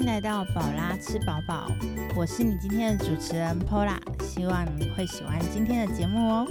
迎来到宝拉吃饱饱，我是你今天的主持人 Pola，希望你会喜欢今天的节目哦。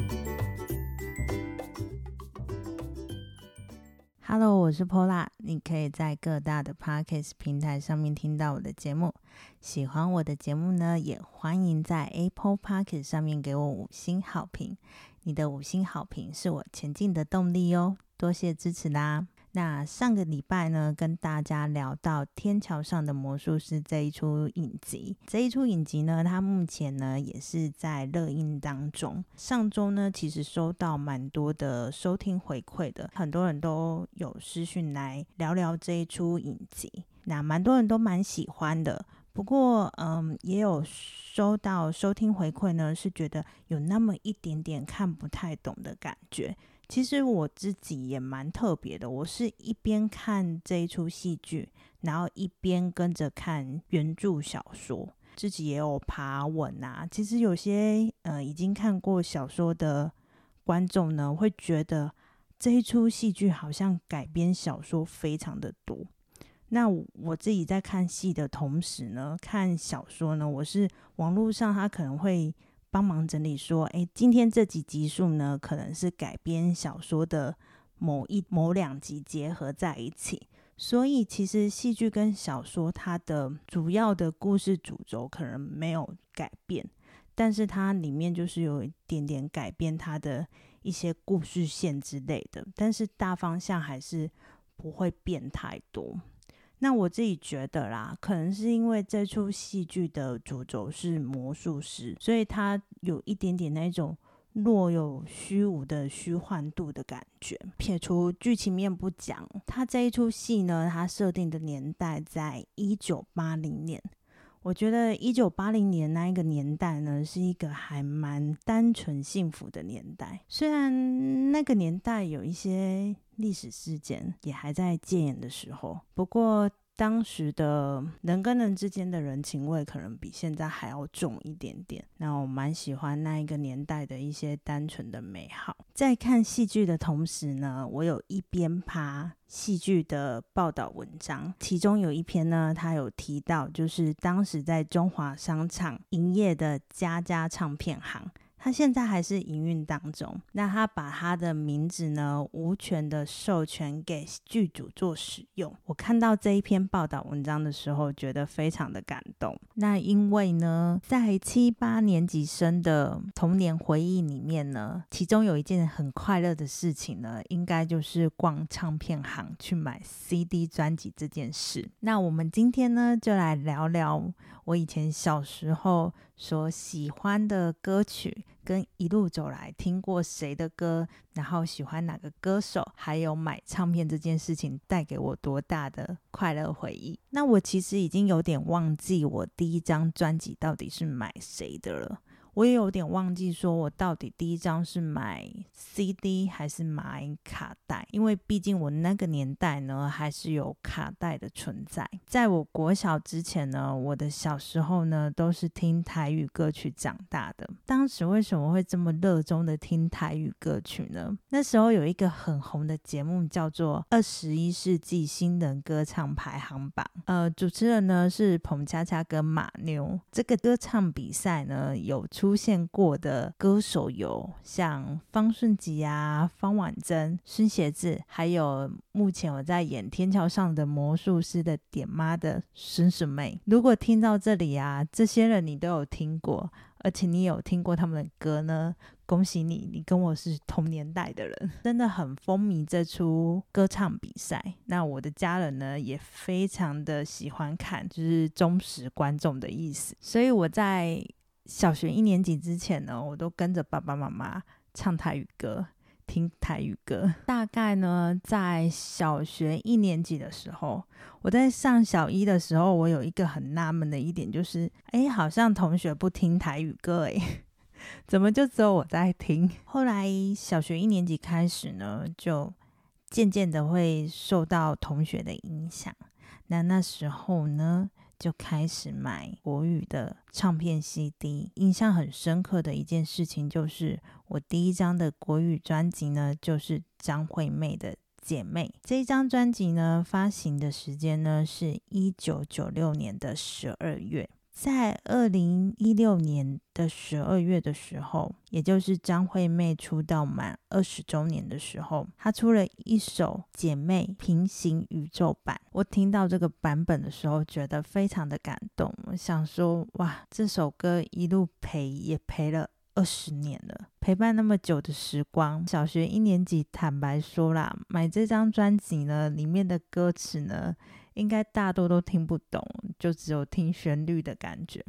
Hello，我是 Pola，你可以在各大的 Podcast 平台上面听到我的节目。喜欢我的节目呢，也欢迎在 Apple Podcast 上面给我五星好评。你的五星好评是我前进的动力哦，多谢支持啦！那上个礼拜呢，跟大家聊到《天桥上的魔术师》这一出影集。这一出影集呢，它目前呢也是在热映当中。上周呢，其实收到蛮多的收听回馈的，很多人都有私讯来聊聊这一出影集。那蛮多人都蛮喜欢的。不过，嗯，也有收到收听回馈呢，是觉得有那么一点点看不太懂的感觉。其实我自己也蛮特别的，我是一边看这一出戏剧，然后一边跟着看原著小说，自己也有爬文啊。其实有些呃已经看过小说的观众呢，会觉得这一出戏剧好像改编小说非常的多。那我自己在看戏的同时呢，看小说呢，我是网络上他可能会。帮忙整理说，哎，今天这几集数呢，可能是改编小说的某一某两集结合在一起，所以其实戏剧跟小说它的主要的故事主轴可能没有改变，但是它里面就是有一点点改变它的一些故事线之类的，但是大方向还是不会变太多。那我自己觉得啦，可能是因为这出戏剧的主轴是魔术师，所以他有一点点那种若有虚无的虚幻度的感觉。撇除剧情面不讲，它这一出戏呢，它设定的年代在一九八零年。我觉得一九八零年那一个年代呢，是一个还蛮单纯幸福的年代。虽然那个年代有一些历史事件也还在戒严的时候，不过。当时的人跟人之间的人情味，可能比现在还要重一点点。那我蛮喜欢那一个年代的一些单纯的美好。在看戏剧的同时呢，我有一边爬戏剧的报道文章，其中有一篇呢，他有提到，就是当时在中华商场营业的家家唱片行。他现在还是营运当中，那他把他的名字呢无权的授权给剧组做使用。我看到这一篇报道文章的时候，觉得非常的感动。那因为呢，在七八年级生的童年回忆里面呢，其中有一件很快乐的事情呢，应该就是逛唱片行去买 CD 专辑这件事。那我们今天呢，就来聊聊我以前小时候所喜欢的歌曲。跟一路走来听过谁的歌，然后喜欢哪个歌手，还有买唱片这件事情带给我多大的快乐回忆。那我其实已经有点忘记我第一张专辑到底是买谁的了。我也有点忘记，说我到底第一张是买 CD 还是买卡带，因为毕竟我那个年代呢，还是有卡带的存在。在我国小之前呢，我的小时候呢，都是听台语歌曲长大的。当时为什么会这么热衷的听台语歌曲呢？那时候有一个很红的节目叫做《二十一世纪新人歌唱排行榜》，呃，主持人呢是彭恰恰跟马妞。这个歌唱比赛呢，有出。现过的歌手有像方顺吉啊、方婉珍、孙协志，还有目前我在演《天桥上的魔术师》的点妈的孙婶妹。如果听到这里啊，这些人你都有听过，而且你有听过他们的歌呢，恭喜你，你跟我是同年代的人，真的很风靡这出歌唱比赛。那我的家人呢，也非常的喜欢看，就是忠实观众的意思。所以我在。小学一年级之前呢，我都跟着爸爸妈妈唱台语歌，听台语歌。大概呢，在小学一年级的时候，我在上小一的时候，我有一个很纳闷的一点，就是，哎，好像同学不听台语歌，哎，怎么就只有我在听？后来小学一年级开始呢，就渐渐的会受到同学的影响。那那时候呢？就开始买国语的唱片 CD，印象很深刻的一件事情就是，我第一张的国语专辑呢，就是张惠妹的《姐妹》这一张专辑呢，发行的时间呢是一九九六年的十二月。在二零一六年的十二月的时候，也就是张惠妹出道满二十周年的时候，她出了一首《姐妹平行宇宙版》。我听到这个版本的时候，觉得非常的感动。我想说，哇，这首歌一路陪也陪了二十年了，陪伴那么久的时光。小学一年级，坦白说啦，买这张专辑呢，里面的歌词呢。应该大多都听不懂，就只有听旋律的感觉。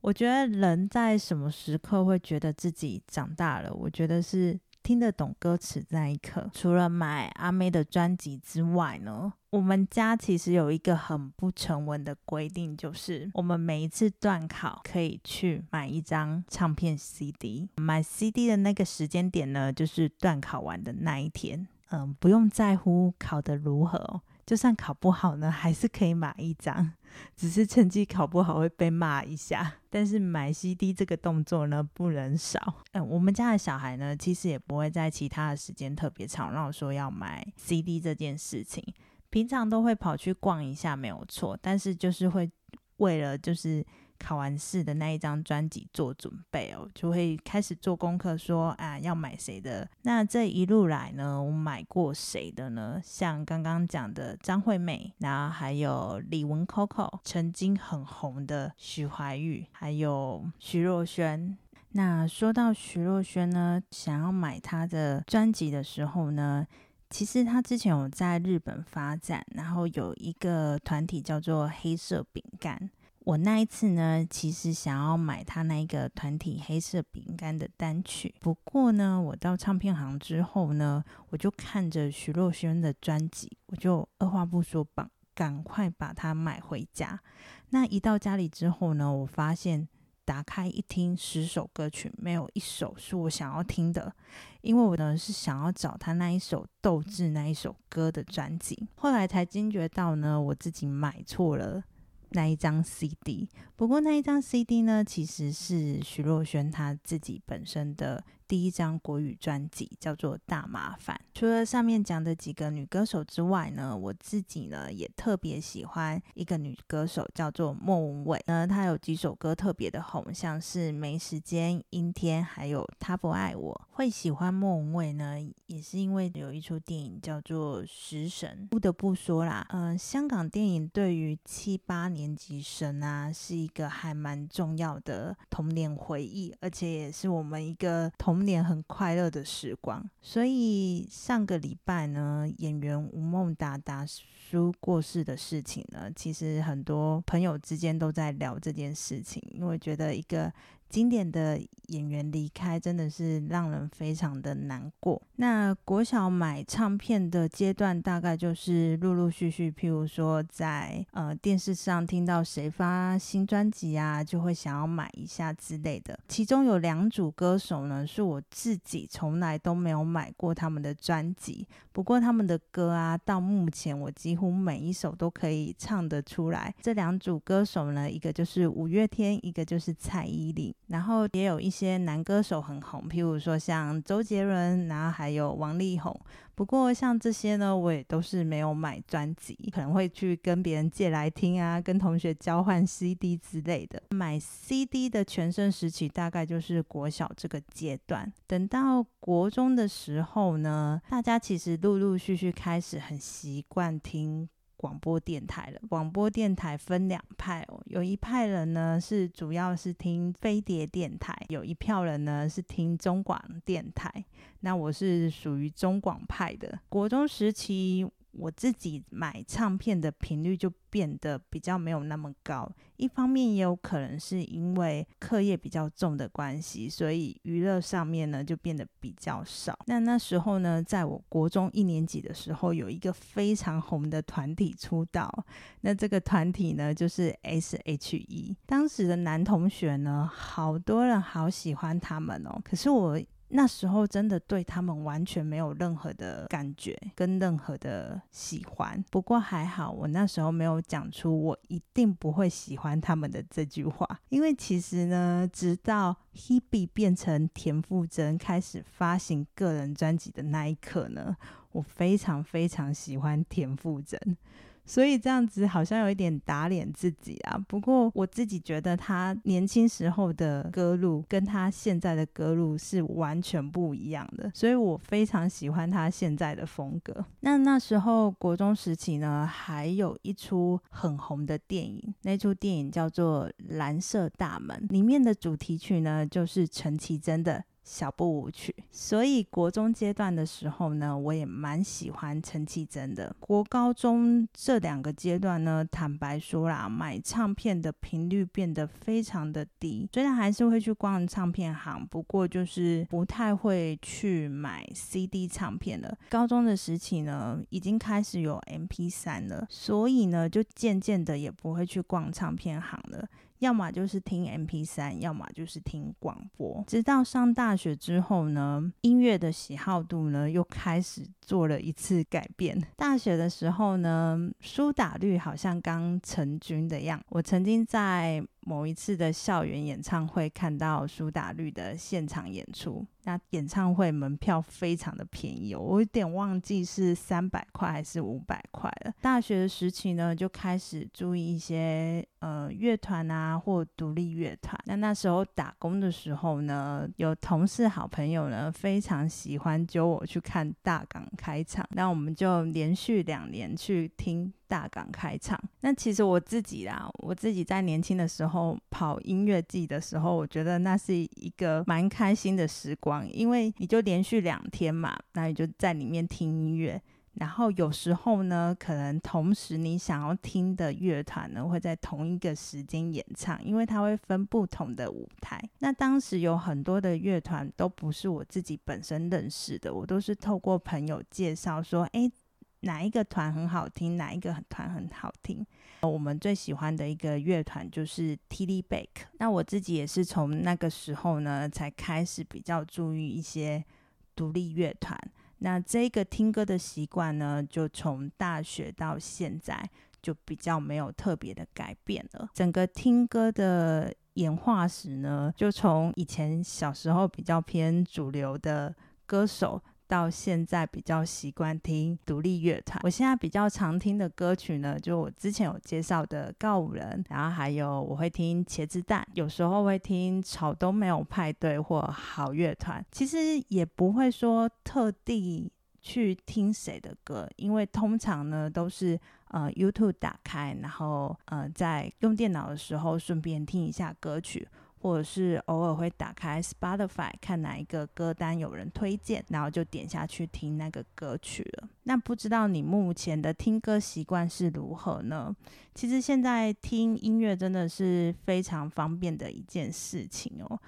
我觉得人在什么时刻会觉得自己长大了？我觉得是听得懂歌词那一刻。除了买阿妹的专辑之外呢，我们家其实有一个很不成文的规定，就是我们每一次断考可以去买一张唱片 CD。买 CD 的那个时间点呢，就是断考完的那一天。嗯，不用在乎考得如何。就算考不好呢，还是可以买一张，只是成绩考不好会被骂一下。但是买 CD 这个动作呢，不能少。嗯，我们家的小孩呢，其实也不会在其他的时间特别吵闹说要买 CD 这件事情，平常都会跑去逛一下，没有错。但是就是会为了就是。考完试的那一张专辑做准备哦，就会开始做功课，说啊要买谁的。那这一路来呢，我买过谁的呢？像刚刚讲的张惠妹，然后还有李玟 Coco，曾经很红的徐怀钰，还有徐若瑄。那说到徐若瑄呢，想要买她的专辑的时候呢，其实她之前有在日本发展，然后有一个团体叫做黑色饼干。我那一次呢，其实想要买他那个团体黑色饼干的单曲。不过呢，我到唱片行之后呢，我就看着徐若瑄的专辑，我就二话不说，把赶快把它买回家。那一到家里之后呢，我发现打开一听，十首歌曲没有一首是我想要听的，因为我呢是想要找他那一首斗志那一首歌的专辑。后来才惊觉到呢，我自己买错了。那一张 CD，不过那一张 CD 呢，其实是徐若瑄她自己本身的。第一张国语专辑叫做《大麻烦》。除了上面讲的几个女歌手之外呢，我自己呢也特别喜欢一个女歌手，叫做莫文蔚。呢，她有几首歌特别的红，像是《没时间》、《阴天》，还有《他不爱我》。会喜欢莫文蔚呢，也是因为有一出电影叫做《食神》。不得不说啦，嗯，香港电影对于七八年级生啊，是一个还蛮重要的童年回忆，而且也是我们一个童。童年很快乐的时光，所以上个礼拜呢，演员吴孟达达叔过世的事情呢，其实很多朋友之间都在聊这件事情，因为觉得一个。经典的演员离开真的是让人非常的难过。那国小买唱片的阶段，大概就是陆陆续续，譬如说在呃电视上听到谁发新专辑啊，就会想要买一下之类的。其中有两组歌手呢，是我自己从来都没有买过他们的专辑，不过他们的歌啊，到目前我几乎每一首都可以唱得出来。这两组歌手呢，一个就是五月天，一个就是蔡依林。然后也有一些男歌手很红，譬如说像周杰伦，然后还有王力宏。不过像这些呢，我也都是没有买专辑，可能会去跟别人借来听啊，跟同学交换 CD 之类的。买 CD 的全盛时期大概就是国小这个阶段。等到国中的时候呢，大家其实陆陆续续开始很习惯听。广播电台了。广播电台分两派哦，有一派人呢是主要是听飞碟电台，有一票人呢是听中广电台。那我是属于中广派的。国中时期。我自己买唱片的频率就变得比较没有那么高，一方面也有可能是因为课业比较重的关系，所以娱乐上面呢就变得比较少。那那时候呢，在我国中一年级的时候，有一个非常红的团体出道，那这个团体呢就是 S.H.E。当时的男同学呢，好多人好喜欢他们哦，可是我。那时候真的对他们完全没有任何的感觉跟任何的喜欢。不过还好，我那时候没有讲出我一定不会喜欢他们的这句话。因为其实呢，直到 Hebe 变成田馥甄开始发行个人专辑的那一刻呢，我非常非常喜欢田馥甄。所以这样子好像有一点打脸自己啊。不过我自己觉得他年轻时候的歌路跟他现在的歌路是完全不一样的，所以我非常喜欢他现在的风格。那那时候国中时期呢，还有一出很红的电影，那出电影叫做《蓝色大门》，里面的主题曲呢就是陈绮贞的。小步舞曲，所以国中阶段的时候呢，我也蛮喜欢陈绮贞的。国高中这两个阶段呢，坦白说啦，买唱片的频率变得非常的低。虽然还是会去逛唱片行，不过就是不太会去买 CD 唱片了。高中的时期呢，已经开始有 MP 三了，所以呢，就渐渐的也不会去逛唱片行了。要么就是听 M P 三，要么就是听广播。直到上大学之后呢，音乐的喜好度呢又开始做了一次改变。大学的时候呢，苏打绿好像刚成军的样。我曾经在某一次的校园演唱会看到苏打绿的现场演出。那演唱会门票非常的便宜，我有点忘记是三百块还是五百块了。大学的时期呢，就开始注意一些呃乐团啊或独立乐团。那那时候打工的时候呢，有同事好朋友呢非常喜欢揪我去看大港开场，那我们就连续两年去听。大港开场，那其实我自己啦，我自己在年轻的时候跑音乐季的时候，我觉得那是一个蛮开心的时光，因为你就连续两天嘛，那你就在里面听音乐，然后有时候呢，可能同时你想要听的乐团呢会在同一个时间演唱，因为它会分不同的舞台。那当时有很多的乐团都不是我自己本身认识的，我都是透过朋友介绍说，哎。哪一个团很好听？哪一个团很好听？我们最喜欢的一个乐团就是 t i l b a k 那我自己也是从那个时候呢，才开始比较注意一些独立乐团。那这个听歌的习惯呢，就从大学到现在就比较没有特别的改变了。整个听歌的演化史呢，就从以前小时候比较偏主流的歌手。到现在比较习惯听独立乐团。我现在比较常听的歌曲呢，就我之前有介绍的告五人，然后还有我会听茄子蛋，有时候会听草东没有派对或好乐团。其实也不会说特地去听谁的歌，因为通常呢都是呃 YouTube 打开，然后呃在用电脑的时候顺便听一下歌曲。或者是偶尔会打开 Spotify 看哪一个歌单有人推荐，然后就点下去听那个歌曲了。那不知道你目前的听歌习惯是如何呢？其实现在听音乐真的是非常方便的一件事情哦。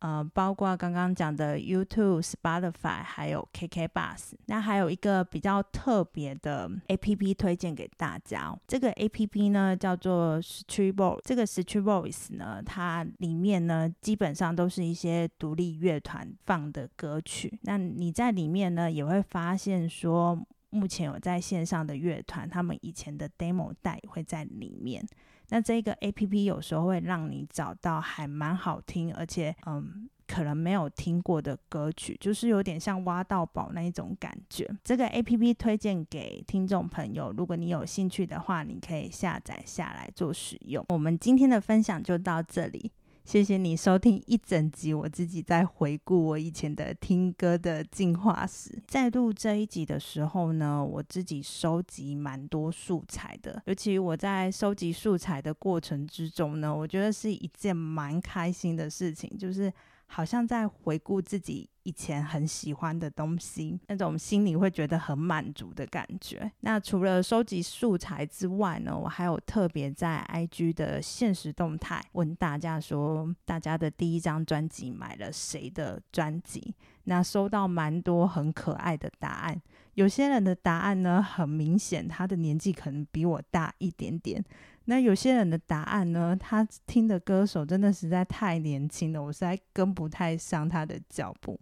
呃，包括刚刚讲的 YouTube、Spotify，还有 KK Bus，那还有一个比较特别的 APP 推荐给大家。这个 APP 呢叫做 Street Voice，这个 Street Voice 呢，它里面呢基本上都是一些独立乐团放的歌曲。那你在里面呢也会发现说，目前有在线上的乐团，他们以前的 demo 带会在里面。那这个 A P P 有时候会让你找到还蛮好听，而且嗯，可能没有听过的歌曲，就是有点像挖到宝那一种感觉。这个 A P P 推荐给听众朋友，如果你有兴趣的话，你可以下载下来做使用。我们今天的分享就到这里。谢谢你收听一整集，我自己在回顾我以前的听歌的进化史。在录这一集的时候呢，我自己收集蛮多素材的，尤其我在收集素材的过程之中呢，我觉得是一件蛮开心的事情，就是。好像在回顾自己以前很喜欢的东西，那种心里会觉得很满足的感觉。那除了收集素材之外呢，我还有特别在 IG 的现实动态问大家说，大家的第一张专辑买了谁的专辑？那收到蛮多很可爱的答案。有些人的答案呢，很明显他的年纪可能比我大一点点。那有些人的答案呢，他听的歌手真的实在太年轻了，我实在跟不太上他的脚步。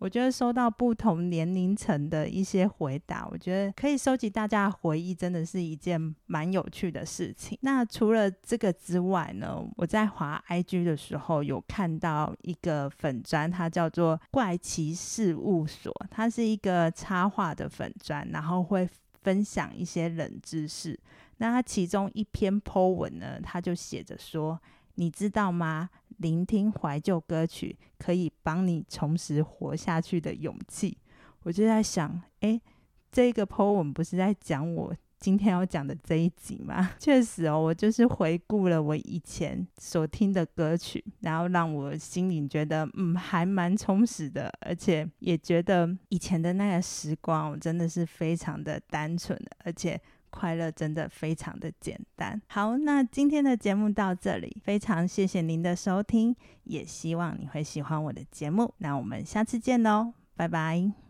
我觉得收到不同年龄层的一些回答，我觉得可以收集大家的回忆，真的是一件蛮有趣的事情。那除了这个之外呢，我在滑 IG 的时候有看到一个粉砖，它叫做怪奇事务所，它是一个插画的粉砖，然后会分享一些冷知识。那它其中一篇 po 文呢，它就写着说：“你知道吗？”聆听怀旧歌曲可以帮你重拾活下去的勇气。我就在想，哎，这个 po 文不是在讲我今天要讲的这一集吗？确实哦，我就是回顾了我以前所听的歌曲，然后让我心里觉得，嗯，还蛮充实的，而且也觉得以前的那个时光，我真的是非常的单纯，而且。快乐真的非常的简单。好，那今天的节目到这里，非常谢谢您的收听，也希望你会喜欢我的节目。那我们下次见喽，拜拜。